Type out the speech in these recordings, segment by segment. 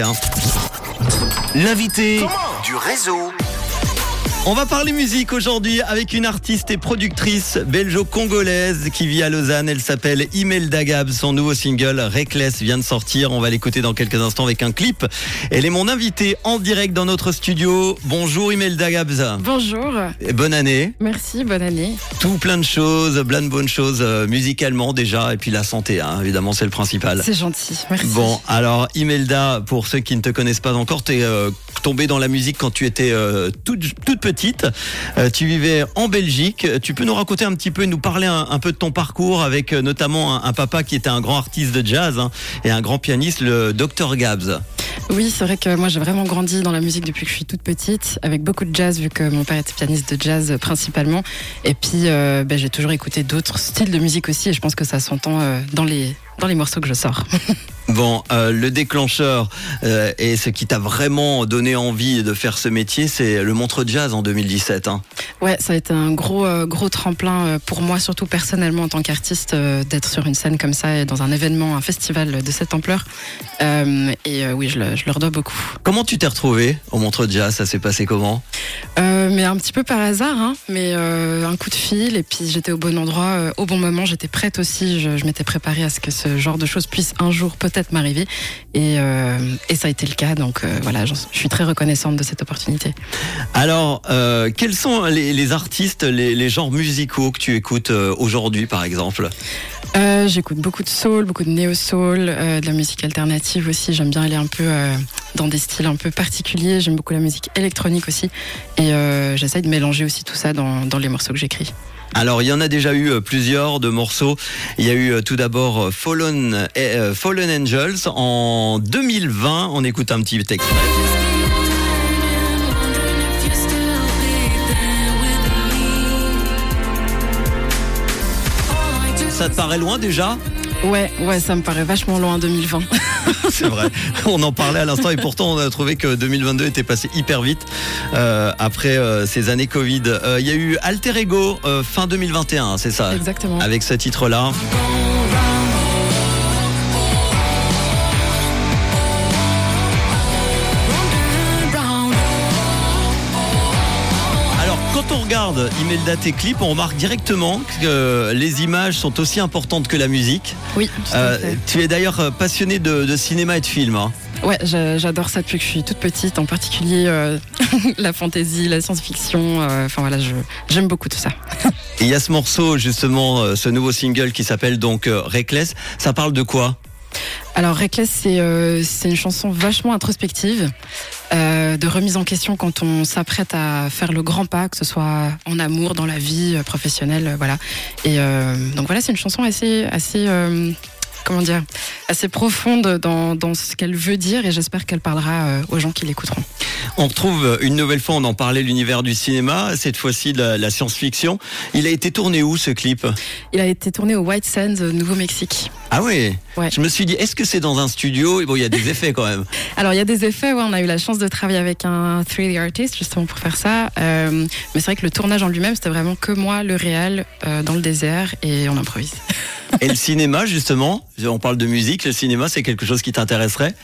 Hein. L'invité du réseau. On va parler musique aujourd'hui avec une artiste et productrice belgeo-congolaise qui vit à Lausanne. Elle s'appelle Imelda Gab. Son nouveau single Reckless vient de sortir. On va l'écouter dans quelques instants avec un clip. Elle est mon invitée en direct dans notre studio. Bonjour Imelda Gabs. Bonjour. Et bonne année. Merci, bonne année. Tout plein de choses, plein de bonnes choses euh, musicalement déjà et puis la santé hein, évidemment c'est le principal. C'est gentil, merci. Bon, alors Imelda, pour ceux qui ne te connaissent pas encore, tu es euh, tombée dans la musique quand tu étais euh, toute, toute petite. Euh, tu vivais en Belgique. Tu peux nous raconter un petit peu, nous parler un, peu de ton parcours avec euh, notamment un, papa qui était un grand artiste de jazz hein, et un grand pianiste, le Dr Gabs. Oui, c'est vrai que moi j'ai vraiment grandi dans la musique depuis que je suis toute petite, avec beaucoup de jazz vu que mon père était pianiste de jazz euh, principalement. Et puis euh, ben, j'ai toujours écouté d'autres styles de musique aussi et je pense que ça s'entend euh, dans les dans les morceaux que je sors. Bon, euh, le déclencheur euh, et ce qui t'a vraiment donné envie de faire ce métier, c'est le Montre Jazz en 2017. Hein. Ouais, ça a été un gros euh, gros tremplin pour moi, surtout personnellement en tant qu'artiste, d'être sur une scène comme ça et dans un événement, un festival de cette ampleur. Et oui, je, le- je leur dois beaucoup. Comment tu t'es retrouvé au Montre Jazz? Ça s'est passé comment? Mais un petit peu par hasard, hein, mais un coup de fil et puis j'étais au bon endroit, au bon moment, j'étais prête aussi, je, je m'étais préparée à ce que ce genre de choses puisse un jour peut-être m'arriver. Et, euh, et ça a été le cas, donc euh, voilà, je suis très reconnaissante de cette opportunité. Alors, euh, quels sont les, les artistes, les, les genres musicaux que tu écoutes aujourd'hui, par exemple? J'écoute beaucoup de soul, beaucoup de néo-soul, de la musique alternative aussi, j'aime bien aller un peu dans des styles un peu particuliers, j'aime beaucoup la musique électronique aussi. Et j'essaye de mélanger aussi tout ça dans, dans les morceaux que j'écris. Alors, il y en a déjà eu euh, plusieurs de morceaux. Il y a eu euh, tout d'abord euh, Fallen, Angels en 2020. On écoute un petit extrait. Ça te paraît loin déjà Ouais, ouais, ça me paraît vachement loin 2020. C'est vrai. On en parlait à l'instant et pourtant on a trouvé que 2022 était passé hyper vite euh, après euh, ces années Covid. Euh, Il y a eu Alter Ego fin 2021, c'est ça Exactement. Avec ce titre-là. On regarde Imelda tes clips, on remarque directement que les images sont aussi importantes que la musique. Oui, Euh, tu es d'ailleurs euh, passionné de, de cinéma et de film. hein. Ouais, j'a- j'adore ça depuis que je suis toute petite, en particulier euh, la fantasy, la science-fiction. euh, Enfin voilà, j'aime beaucoup tout ça. Il y a ce morceau, justement, euh, ce nouveau single qui s'appelle donc euh, Reckless. Ça parle de quoi? Alors Reckless, c'est euh, c'est une chanson vachement introspective, euh, de remise en question quand on s'apprête à faire le grand pas, que ce soit en amour, dans la vie euh, professionnelle, euh, voilà. Et euh, donc voilà, c'est une chanson assez, assez, comment dire, assez profonde dans, dans ce qu'elle veut dire, et j'espère qu'elle parlera euh, aux gens qui l'écouteront. On retrouve euh, une nouvelle fois, on en parlait, l'univers du cinéma, cette fois-ci de la, la science-fiction. Il a été tourné où ce clip? Il a été tourné au White Sands, au Nouveau-Mexique. Ah oui? Ouais. Je me suis dit, est-ce que c'est dans un studio? Et bon, il y a des effets quand même. Alors il y a des effets, ouais, on a eu la chance de travailler avec un 3D artist justement pour faire ça. Euh, mais c'est vrai que le tournage en lui-même, c'était vraiment que moi, le réel, euh, dans le désert et on improvise. Et le cinéma, justement, on parle de musique, le cinéma, c'est quelque chose qui t'intéresserait?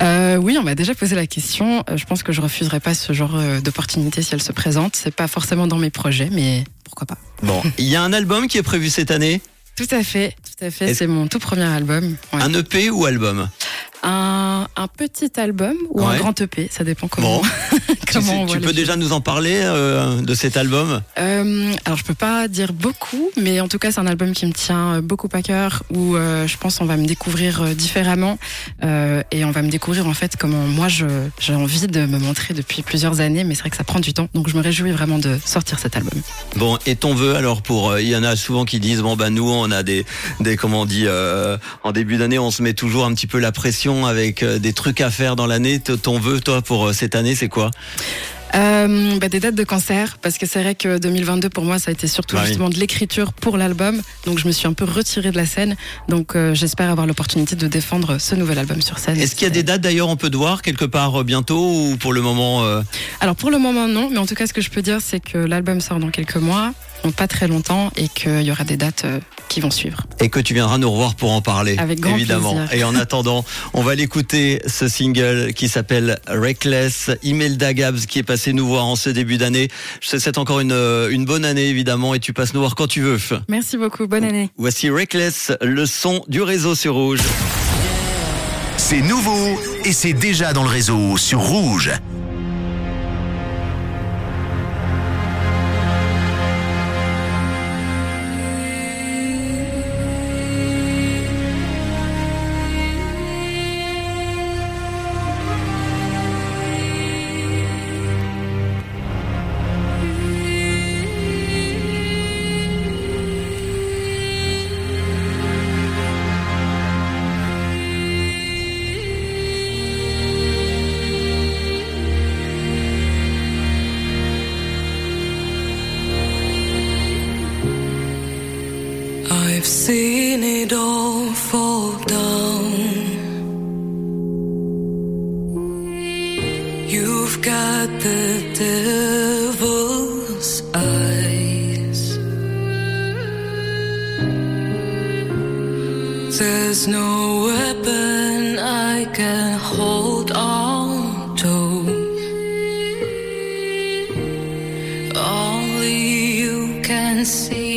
Euh, oui, on m'a déjà posé la question. Euh, Je pense que je refuserai pas ce genre euh, d'opportunité si elle se présente. C'est pas forcément dans mes projets, mais pourquoi pas. Bon, il y a un album qui est prévu cette année? Tout à fait, tout à fait. C'est mon tout premier album. Ouais. Un EP ou album? Un, un petit album ou un grand EP, ça dépend comment. Bon. Tu, comment sais- on tu voit peux choses. déjà nous en parler euh, de cet album? Euh, alors je peux pas dire beaucoup, mais en tout cas c'est un album qui me tient euh, beaucoup à cœur, où euh, je pense on va me découvrir différemment et on va me découvrir en fait comment moi j'ai envie de me montrer depuis plusieurs années, mais c'est vrai que ça prend du temps, donc je me réjouis vraiment de sortir cet album. Bon, et ton vœu alors pour il y en a souvent qui disent bon bah nous on a des des comment on dit en début d'année on se met toujours un petit peu la pression avec euh, des trucs à faire dans l'année. Ton vœu toi pour euh, cette année c'est quoi? Euh, bah, des dates de concert, parce que c'est vrai que 2022 pour moi ça a été surtout Bah oui. justement de l'écriture pour l'album, donc je me suis un peu retirée de la scène, donc euh, j'espère avoir l'opportunité de défendre ce nouvel album sur scène. Est-ce qu'il y a des dates d'ailleurs on peut te voir quelque part bientôt ou pour le moment euh, Alors pour le moment non, mais en tout cas ce que je peux dire c'est que l'album sort dans quelques mois, donc pas très longtemps, et qu'il y aura des dates qui vont suivre. Et que tu viendras nous revoir pour en parler, Avec grand évidemment. plaisir. Et en attendant, on va l'écouter, ce single qui s'appelle Reckless, Imelda Gabs, qui est passé nous voir en ce début d'année. Je te souhaite encore une, une bonne année, évidemment, et tu passes nous voir quand tu veux. Merci beaucoup, bonne année. Voici Reckless, le son du réseau sur Rouge. C'est nouveau et c'est déjà dans le réseau sur Rouge. I've seen it all fall down. You've got the devil's eyes. There's no weapon I can hold on to. Only you can see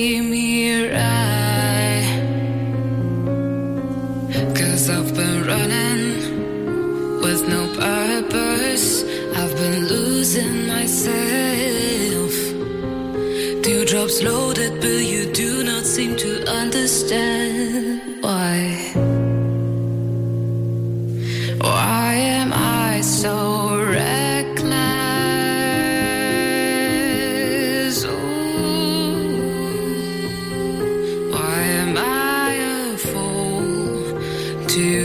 losing myself. Dewdrops loaded, but you do not seem to understand why. Why am I so reckless? Why am I a fool to